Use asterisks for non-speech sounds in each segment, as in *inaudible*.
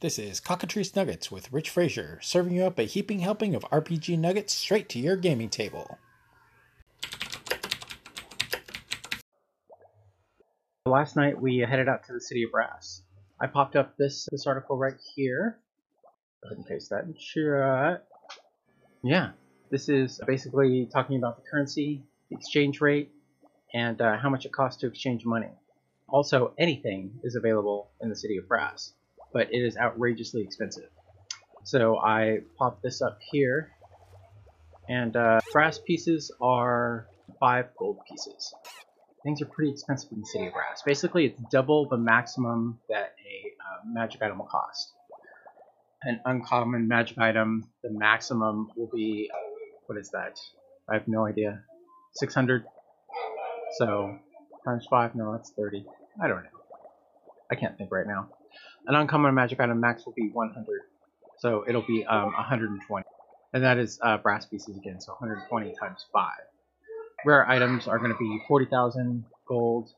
This is Cockatrice Nuggets with Rich Frazier, serving you up a heaping helping of RPG nuggets straight to your gaming table. Last night we headed out to the city of Brass. I popped up this this article right here. Go ahead and paste that in chat. Yeah, this is basically talking about the currency, the exchange rate, and uh, how much it costs to exchange money. Also, anything is available in the city of Brass, but it is outrageously expensive. So I pop this up here, and uh, brass pieces are five gold pieces. Things are pretty expensive in the city of Brass. Basically, it's double the maximum that a uh, magic item will cost. An uncommon magic item, the maximum will be, what is that? I have no idea. 600? So, times 5? No, that's 30. I don't know. I can't think right now. An uncommon magic item max will be 100. So it'll be um, 120. And that is uh, brass pieces again, so 120 times 5. Rare items are going to be 40,000 gold.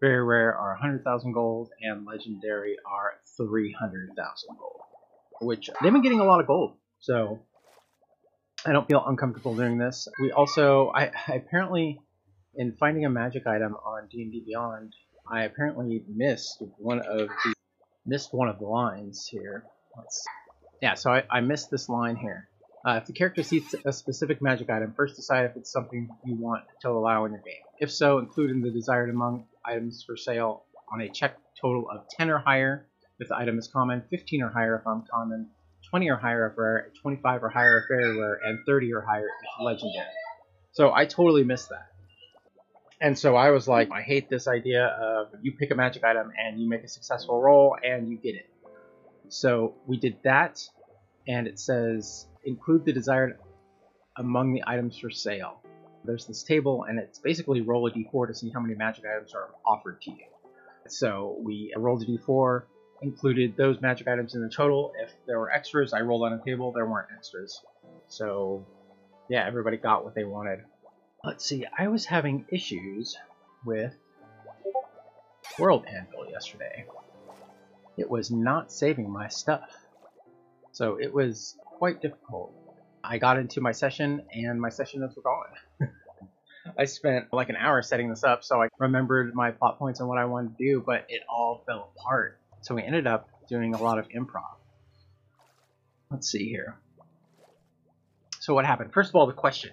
Very rare are 100,000 gold. And legendary are 300,000 gold. Which, they've been getting a lot of gold. So I don't feel uncomfortable doing this. We also, I, I apparently, in finding a magic item on D&D Beyond, I apparently missed one of the missed one of the lines here. Yeah, so I, I missed this line here. Uh, if the character sees a specific magic item, first decide if it's something you want to allow in your game. If so, include in the desired among items for sale on a check total of 10 or higher if the item is common, 15 or higher if uncommon, 20 or higher if rare, 25 or higher if very rare, and 30 or higher if legendary. So I totally missed that. And so I was like, hmm. I hate this idea of you pick a magic item and you make a successful roll and you get it. So we did that, and it says include the desired among the items for sale. There's this table, and it's basically roll a d4 to see how many magic items are offered to you. So we rolled a d4, included those magic items in the total. If there were extras, I rolled on a table. There weren't extras. So yeah, everybody got what they wanted. Let's see, I was having issues with World Anvil yesterday. It was not saving my stuff. So it was quite difficult. I got into my session and my session notes were gone. *laughs* I spent like an hour setting this up so I remembered my plot points and what I wanted to do, but it all fell apart. So we ended up doing a lot of improv. Let's see here. So what happened? First of all, the question.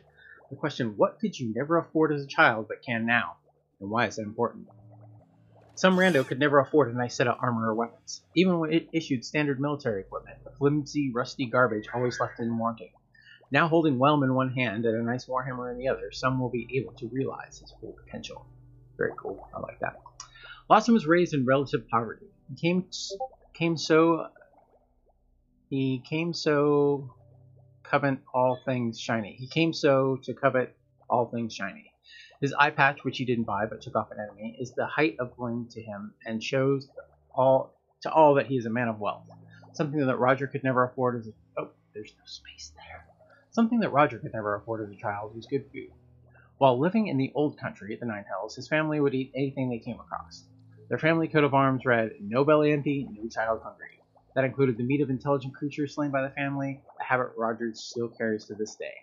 The question, what could you never afford as a child but can now? And why is that important? Some rando could never afford a nice set of armor or weapons, even when it issued standard military equipment, the flimsy, rusty garbage always left in wanting. Now holding Whelm in one hand and a nice warhammer in the other, some will be able to realize his full potential. Very cool, I like that. Lawson was raised in relative poverty. He came came so he came so covet all things shiny. He came so to covet all things shiny. His eye patch, which he didn't buy but took off an enemy, is the height of bling to him and shows all to all that he is a man of wealth. Something that Roger could never afford as a oh, there's no space there. Something that Roger could never afford as a child was good food. While living in the old country at the Nine Hells, his family would eat anything they came across. Their family coat of arms read, No belly empty, no child hungry. That included the meat of intelligent creatures slain by the family, a habit Rogers still carries to this day.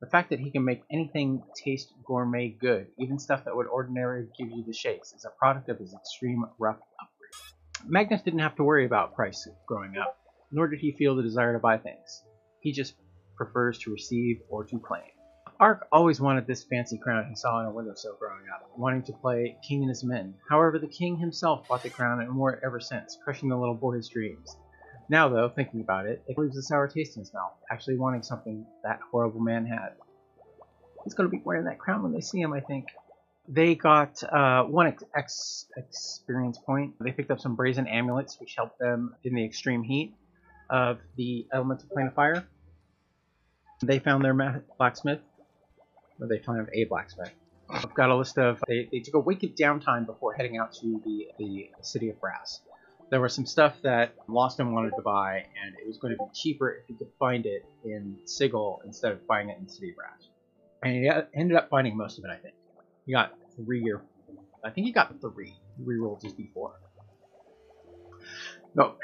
The fact that he can make anything taste gourmet good, even stuff that would ordinarily give you the shakes, is a product of his extreme rough upbringing. Magnus didn't have to worry about price growing up, nor did he feel the desire to buy things. He just prefers to receive or to claim. Ark always wanted this fancy crown he saw on a windowsill growing up, wanting to play King and his men. However, the king himself bought the crown and wore it ever since, crushing the little boy's dreams. Now, though, thinking about it, it leaves a sour taste in his mouth, actually wanting something that horrible man had. He's going to be wearing that crown when they see him, I think. They got uh, one ex ex experience point. They picked up some brazen amulets, which helped them in the extreme heat of the elemental plane of fire. They found their blacksmith, or they found a blacksmith. I've got a list of. They, they took a week of downtime before heading out to the, the city of Brass there was some stuff that Lawson wanted to buy, and it was going to be cheaper if he could find it in Sigil instead of buying it in City Brass. And he ended up finding most of it, I think. He got three or I think he got three. He re-rolled his d4. No,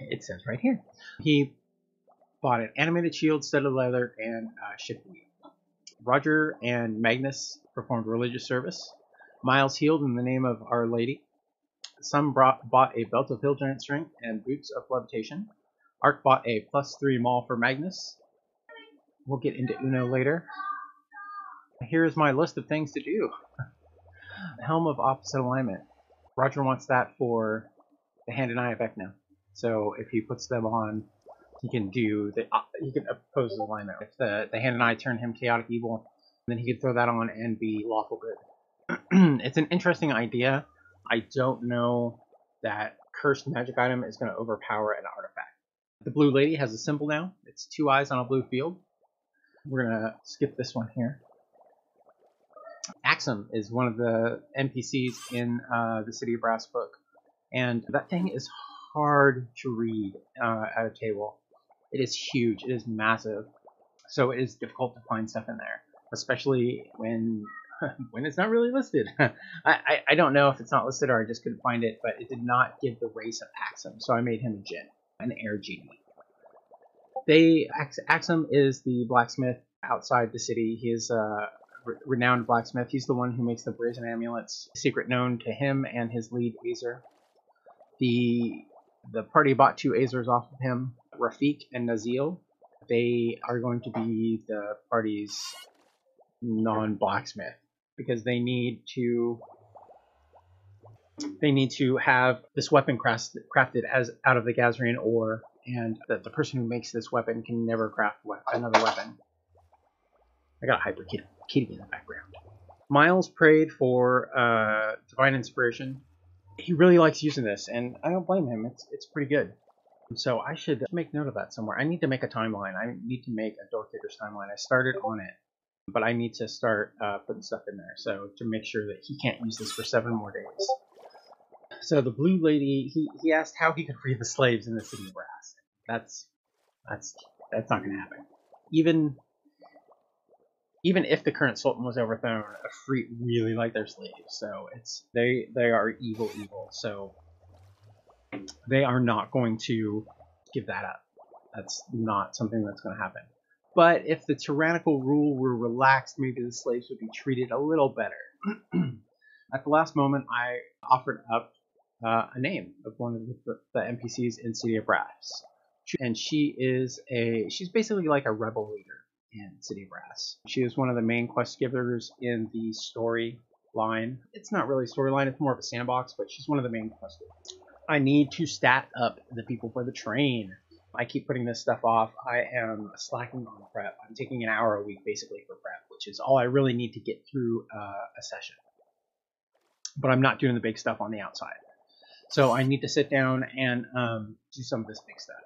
it says right here. He bought an animated shield, set of leather, and uh, shift weave. Roger and Magnus performed religious service. Miles healed in the name of Our Lady. Some brought, bought a belt of hill giant strength and boots of levitation. Ark bought a plus three maul for Magnus. We'll get into Uno later. Here's my list of things to do. *laughs* Helm of opposite alignment. Roger wants that for the hand and eye effect now. So if he puts them on, he can do the uh, he can oppose the alignment. If the the hand and eye turn him chaotic evil, then he can throw that on and be lawful good. *clears throat* it's an interesting idea. I don't know that cursed magic item is going to overpower an artifact. The blue lady has a symbol now. It's two eyes on a blue field. We're gonna skip this one here. Axum is one of the NPCs in uh, the City of Brass book, and that thing is hard to read uh, at a table. It is huge. It is massive, so it is difficult to find stuff in there, especially when *laughs* when it's not really listed. *laughs* I, I, I don't know if it's not listed or I just couldn't find it, but it did not give the race of Axum, so I made him a Djinn an air genie. They Axum is the blacksmith outside the city. He is a re- renowned blacksmith. He's the one who makes the brazen amulets, secret known to him and his lead Azer. The the party bought two Azers off of him, Rafik and Nazil. They are going to be the party's non-blacksmith because they need to they need to have this weapon crafted as out of the Gazrian ore, and that the person who makes this weapon can never craft another weapon. I got a hyper kitty in the background. Miles prayed for uh, divine inspiration. He really likes using this, and I don't blame him. It's it's pretty good. So I should make note of that somewhere. I need to make a timeline. I need to make a Diggers timeline. I started on it, but I need to start uh, putting stuff in there. So to make sure that he can't use this for seven more days so the blue lady, he, he asked how he could free the slaves in the city of Brass. That's that's that's not going to happen. Even even if the current sultan was overthrown, Efreet really like their slaves. So it's they they are evil, evil. So they are not going to give that up. That's not something that's going to happen. But if the tyrannical rule were relaxed, maybe the slaves would be treated a little better. *clears throat* At the last moment, I offered up uh, a name of one of the, the, NPCs in City of Brass, and she is a she's basically like a rebel leader in City of Brass. She is one of the main quest givers in the story line. It's not really storyline; it's more of a sandbox, but she's one of the main quest givers. I need to stat up the people for the train. I keep putting this stuff off. I am slacking on prep. I'm taking an hour a week basically for prep, which is all I really need to get through uh, a session. But I'm not doing the big stuff on the outside. So I need to sit down and um, do some of this big stuff.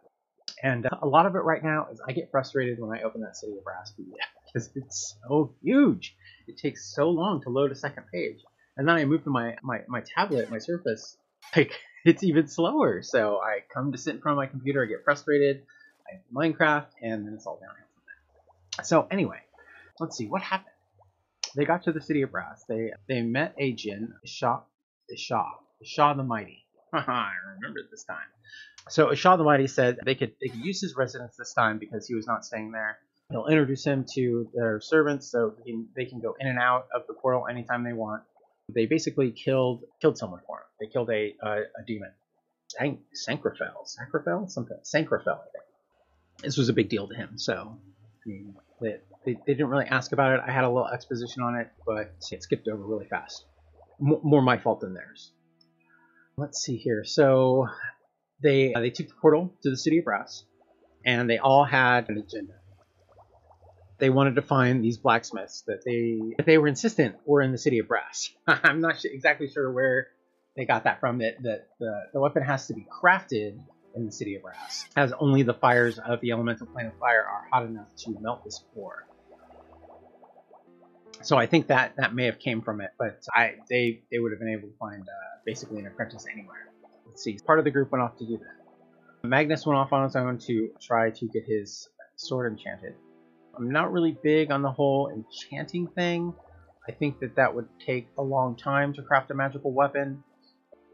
And uh, a lot of it right now is I get frustrated when I open that City of Brass *laughs* because it's so huge. It takes so long to load a second page. And then I move to my, my, my tablet, my Surface, like it's even slower. So I come to sit in front of my computer, I get frustrated, I Minecraft, and then it's all downhill from there. So anyway, let's see what happened. They got to the city of Brass. They they met a Djinn, Shah, Shah, Shah the Mighty, *laughs* I remember this time. So Ashad the Mighty said they could they could use his residence this time because he was not staying there. He'll introduce him to their servants so can, they can go in and out of the portal anytime they want. They basically killed killed someone for him. They killed a a, a demon, San- Sankrafel, Sankrafel, something Sankrafel. I think this was a big deal to him. So they, they, they didn't really ask about it. I had a little exposition on it, but it skipped over really fast. M- more my fault than theirs let's see here. So they uh, they took the portal to the city of Brass, and they all had an agenda. They wanted to find these blacksmiths that they that they were insistent were in the city of Brass. *laughs* I'm not exactly sure where they got that from. That that the, the weapon has to be crafted in the city of Brass, as only the fires of the elemental plane of fire are hot enough to melt this ore. So I think that that may have came from it, but I they they would have been able to find uh, basically an apprentice anywhere. Let's see. Part of the group went off to do that. Magnus went off on his own to try to get his sword enchanted. I'm not really big on the whole enchanting thing. I think that that would take a long time to craft a magical weapon.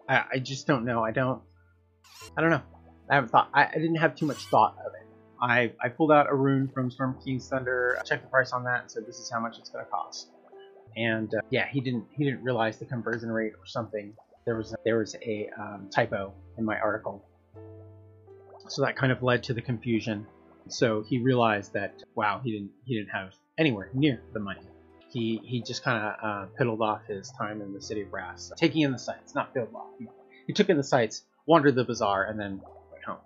I, I just don't know. I don't. I don't know. I haven't thought. I, I didn't have too much thought of it. I I pulled out a rune from Storm King's Thunder, checked the price on that, and said this is how much it's going to cost. And uh, yeah, he didn't he didn't realize the conversion rate or something. There was there was a um, typo in my article, so that kind of led to the confusion. So he realized that wow, he didn't he didn't have anywhere near the money. He he just kind of uh, piddled off his time in the city of brass, taking in the sights, not fiddled off. He, he took in the sights, wandered the bazaar, and then went home.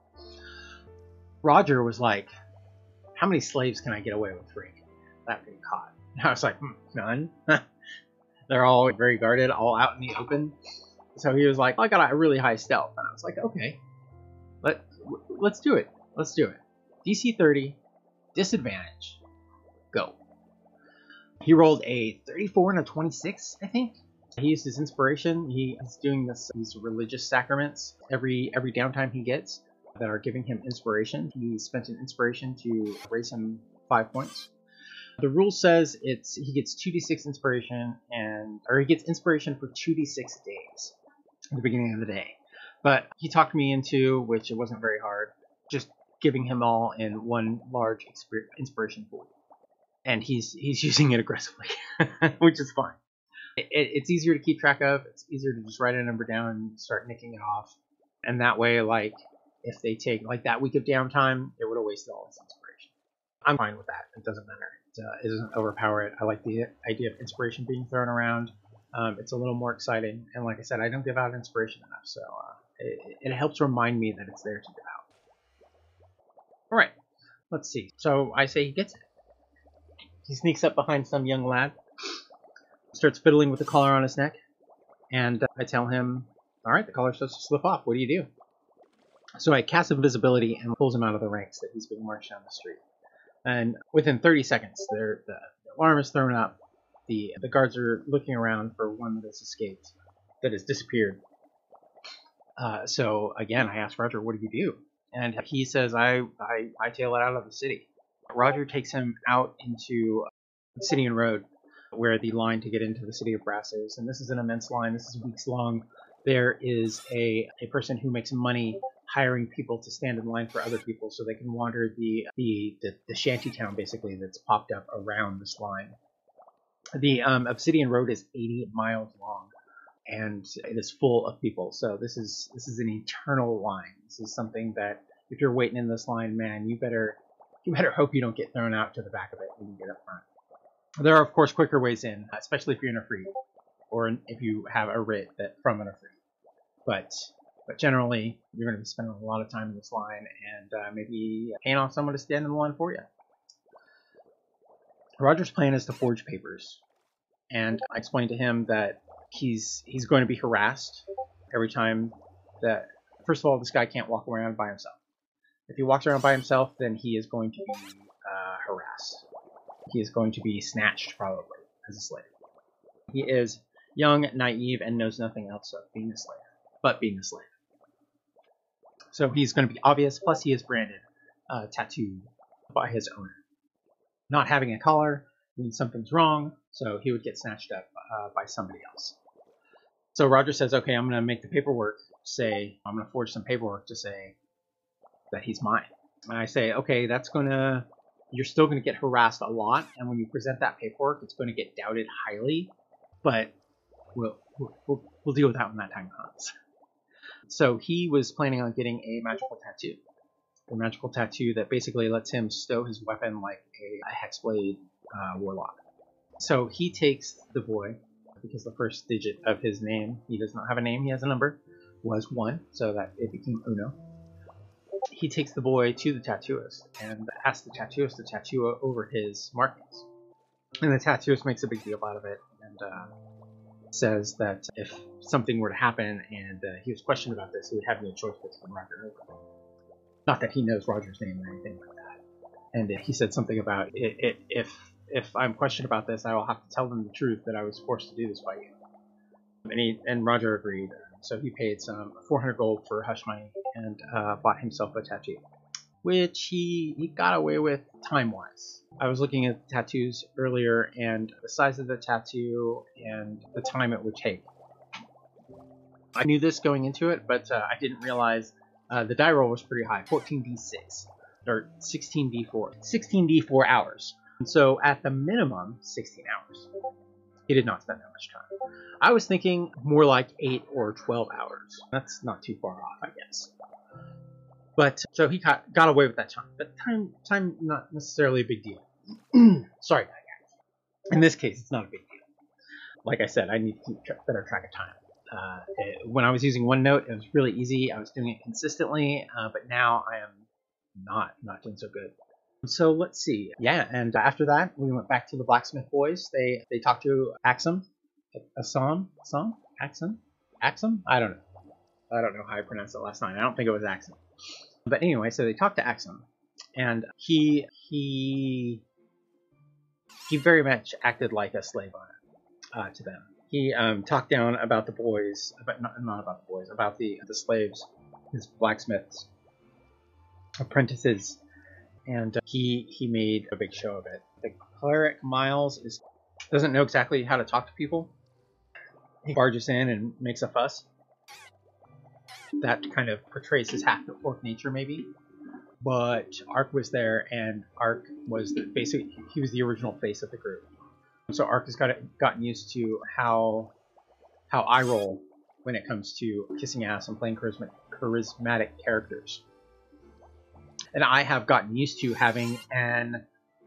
Roger was like, "How many slaves can I get away with free without getting caught?" And *laughs* I was like, hmm, "None. *laughs* They're all very guarded, all out in the open." So he was like, "I got a really high stealth," and I was like, "Okay, let let's do it. Let's do it. DC 30, disadvantage, go." He rolled a 34 and a 26, I think. He used his inspiration. He, he's doing this these religious sacraments every every downtime he gets that are giving him inspiration. He spent an inspiration to raise him five points. The rule says it's he gets 2d6 inspiration and or he gets inspiration for 2d6 days at the beginning of the day. But he talked me into, which it wasn't very hard, just giving him all in one large inspiration pool and he's he's *laughs* using it aggressively, *laughs* which is fine. It, it's easier to keep track of. It's easier to just write a number down and start nicking it off, and that way, like if they take like that week of downtime, it would have wasted all its inspiration. I'm fine with that. It doesn't matter. It, uh, it doesn't overpower it. I like the idea of inspiration being thrown around. Um, it's a little more exciting, and like I said, I don't give out inspiration enough, so uh, it, it helps remind me that it's there to give out. All right, let's see. So I say he gets it. He sneaks up behind some young lad, starts fiddling with the collar on his neck, and uh, I tell him, All right, the collar starts to slip off. What do you do? So I cast invisibility and pulls him out of the ranks that he's being marched down the street. And within 30 seconds, the, the alarm is thrown up. The, the guards are looking around for one that has escaped, that has disappeared. Uh, so again, I ask Roger, what do you do? And he says, I, I, I tail it out of the city. Roger takes him out into Obsidian Road, where the line to get into the city of Brass is. And this is an immense line. This is weeks long. There is a, a person who makes money hiring people to stand in line for other people so they can wander the the, the, the shanty town basically that's popped up around this line. The um, Obsidian Road is 80 miles long and it is full of people. So this is this is an eternal line. This is something that if you're waiting in this line, man, you better you better hope you don't get thrown out to the back of it when you get up front. There are, of course, quicker ways in, especially if you're in a free, or if you have a writ that from an free. But but generally, you're going to be spending a lot of time in this line and uh, maybe paying off someone to stand in the line for you. Roger's plan is to forge papers, and I explained to him that he's he's going to be harassed every time that. First of all, this guy can't walk around by himself. If he walks around by himself, then he is going to be uh, harassed. He is going to be snatched, probably, as a slave. He is young, naive, and knows nothing else of being a slave, but being a slave. So he's going to be obvious, plus he is branded, uh, tattooed by his owner. Not having a collar means something's wrong, so he would get snatched up uh, by somebody else. So Roger says, okay, I'm going to make the paperwork say, I'm going to forge some paperwork to say that he's mine. And I say, okay, that's gonna, you're still gonna get harassed a lot, and when you present that paperwork, it's gonna get doubted highly, but we'll, we'll, we'll deal with that when that time comes. So he was planning on getting a magical tattoo. A magical tattoo that basically lets him stow his weapon like a, a hexblade uh, warlock. So he takes the boy, because the first digit of his name, he does not have a name, he has a number, was one, so that it became Uno he takes the boy to the tattooist and asks the tattooist to tattoo over his markings. And the tattooist makes a big deal out of it and uh, says that if something were to happen and uh, he was questioned about this, he would have no choice but to Roger over. Not that he knows Roger's name or anything like that. And he said something about it, it, if if I'm questioned about this, I will have to tell them the truth that I was forced to do this by you. And, he, and Roger agreed. So he paid some 400 gold for hush money and uh, bought himself a tattoo, which he, he got away with time wise. I was looking at tattoos earlier and the size of the tattoo and the time it would take. I knew this going into it, but uh, I didn't realize uh, the die roll was pretty high 14d6 or 16d4 16d4 hours and so at the minimum 16 hours. He did not spend that much time. I was thinking more like 8 or 12 hours. That's not too far off i guess. But so he got, got away with that time. But time time not necessarily a big deal. *clears throat* Sorry guys in this case it's not a big deal. Like i said i need to keep better track of time. Uh, it, when I was using OneNote, it was really easy. I was doing it consistently, uh, but now I am not not doing so good. So let's see. Yeah, and after that, we went back to the blacksmith boys. They they talked to Axum, Assam, Assam, Axum, Axum. I don't know. I don't know how I pronounced it last night. I don't think it was Axum. But anyway, so they talked to Axum, and he he he very much acted like a slave owner uh, to them he um, talked down about the boys, but not, not about the boys, about the the slaves, his blacksmiths, apprentices, and uh, he he made a big show of it. The cleric Miles is doesn't know exactly how to talk to people. He barges in and makes a fuss. That kind of portrays his half orc nature, maybe. But Ark was there, and Ark was the, basically he was the original face of the group so Ark has got gotten used to how how I roll when it comes to kissing ass and playing charismatic characters. And I have gotten used to having an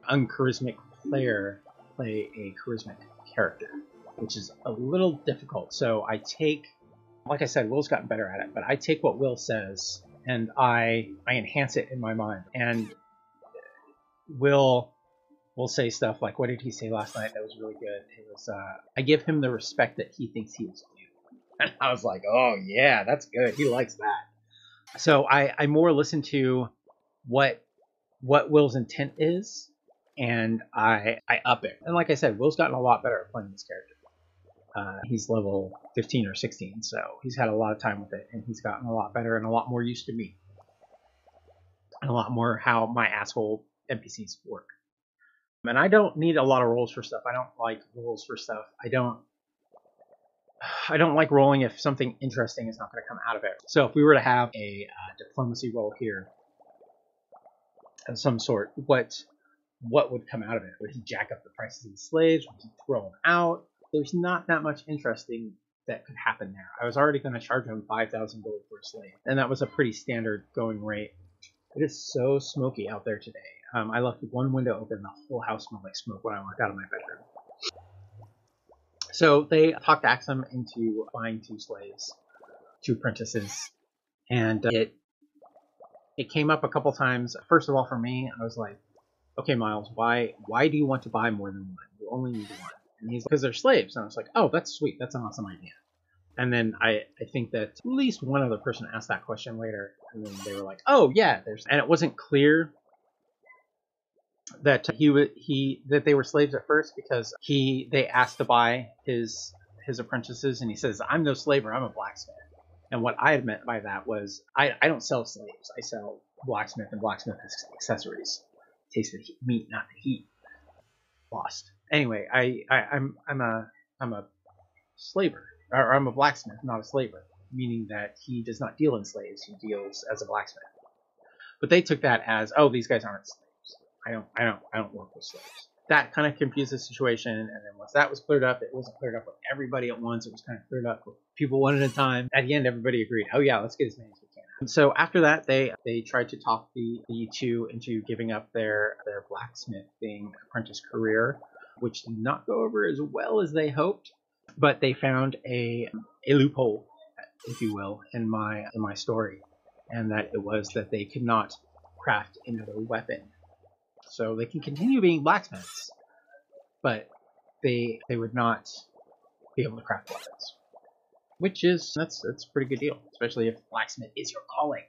uncharismatic player play a charismatic character, which is a little difficult. So I take, like I said, Will's gotten better at it, but I take what Will says and I I enhance it in my mind. And Will will say stuff like, "What did he say last night? That was really good." It was. Uh, I give him the respect that he thinks he is due, *laughs* and I was like, "Oh yeah, that's good. He likes that." So I, I more listen to what what Will's intent is, and I I up it. And like I said, Will's gotten a lot better at playing this character. Uh, he's level 15 or 16, so he's had a lot of time with it, and he's gotten a lot better and a lot more used to me, and a lot more how my asshole NPCs work. And I don't need a lot of rolls for stuff. I don't like rolls for stuff. I don't I don't like rolling if something interesting is not going to come out of it. So if we were to have a uh, diplomacy roll here of some sort, what what would come out of it? Would he jack up the prices of the slaves? Would he throw them out? There's not that much interesting that could happen there. I was already going to charge him 5,000 gold for a slave, and that was a pretty standard going rate. It is so smoky out there today. Um, I left one window open, the whole house smelled like smoke when I walked out of my bedroom. So they talked Axum into buying two slaves, two apprentices, and uh, it it came up a couple times. First of all, for me, I was like, "Okay, Miles, why why do you want to buy more than one? You only need one." And he's because they're slaves, and I was like, "Oh, that's sweet. That's an awesome idea." And then I, I think that at least one other person asked that question later, and then they were like, "Oh yeah, there's," and it wasn't clear that he would he that they were slaves at first because he they asked to buy his his apprentices and he says I'm no slaver I'm a blacksmith and what I had meant by that was I, I don't sell slaves. I sell blacksmith and blacksmith accessories. Taste the heat, meat not the heat. Lost. Anyway I, I I'm I'm a I'm a slaver or I'm a blacksmith not a slaver. Meaning that he does not deal in slaves he deals as a blacksmith. But they took that as oh these guys aren't slaves. I don't, I don't, I don't work with slaves. That kind of confused the situation, and then once that was cleared up, it wasn't cleared up with everybody at once. It was kind of cleared up with people one at a time. At the end, everybody agreed, "Oh yeah, let's get as many as we can." And so after that, they they tried to talk the the two into giving up their their blacksmithing apprentice career, which did not go over as well as they hoped. But they found a a loophole, if you will, in my in my story, and that it was that they could not craft another weapon so they can continue being blacksmiths, but they they would not be able to craft weapons, which is that's that's a pretty good deal, especially if blacksmith is your calling.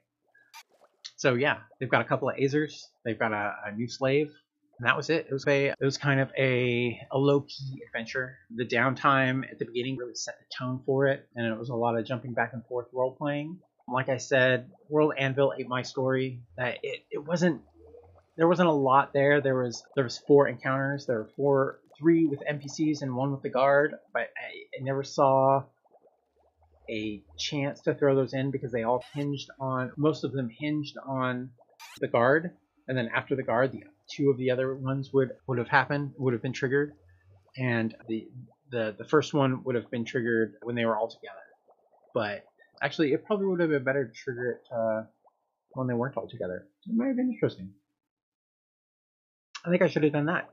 So yeah, they've got a couple of Azers, they've got a, a new slave, and that was it. It was a it was kind of a a low key adventure. The downtime at the beginning really set the tone for it, and it was a lot of jumping back and forth role playing. Like I said, World Anvil ate my story. That it, it wasn't there wasn't a lot there. There was there was four encounters. There were four, three with NPCs and one with the guard. But I, I never saw a chance to throw those in because they all hinged on most of them hinged on the guard, and then after the guard, the two of the other ones would would have happened, would have been triggered, and the the the first one would have been triggered when they were all together. But actually, it probably would have been better to trigger it uh, when they weren't all together. It might have been interesting. I think I should have done that.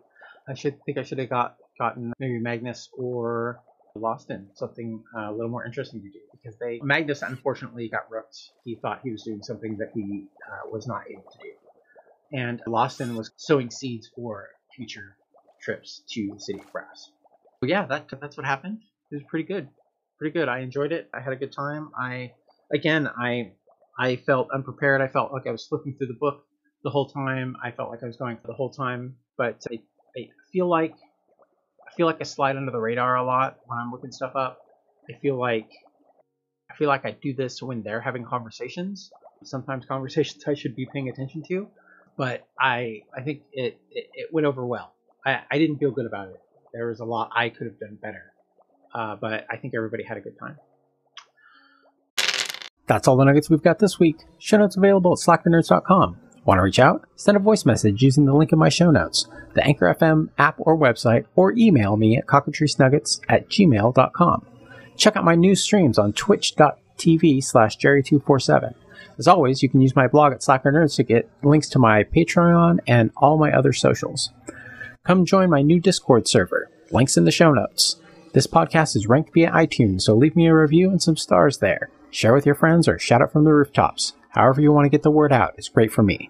I should think I should have got gotten maybe Magnus or Lostin something uh, a little more interesting to do because they Magnus unfortunately got rooked. He thought he was doing something that he uh, was not able to do, and Lostin was sowing seeds for future trips to the city of Brass. But yeah, that that's what happened. It was pretty good, pretty good. I enjoyed it. I had a good time. I again, I I felt unprepared. I felt like I was flipping through the book the whole time. I felt like I was going for the whole time, but I, I feel like I feel like I slide under the radar a lot when I'm looking stuff up. I feel like I feel like I do this when they're having conversations. Sometimes *laughs* conversations I should be paying attention to, but I I think it it, it went over well. I, I didn't feel good about it. There was a lot I could have done better, uh, but I think everybody had a good time. That's all the nuggets we've got this week. Show notes available at slackthenerds.com. Want to reach out? Send a voice message using the link in my show notes, the Anchor FM app or website, or email me at cockatricenuggets at gmail.com. Check out my new streams on twitch.tv slash jerry247. As always, you can use my blog at Slacker Nerds to get links to my Patreon and all my other socials. Come join my new Discord server. Links in the show notes. This podcast is ranked via iTunes, so leave me a review and some stars there. Share with your friends or shout it from the rooftops. However you want to get the word out, it's great for me.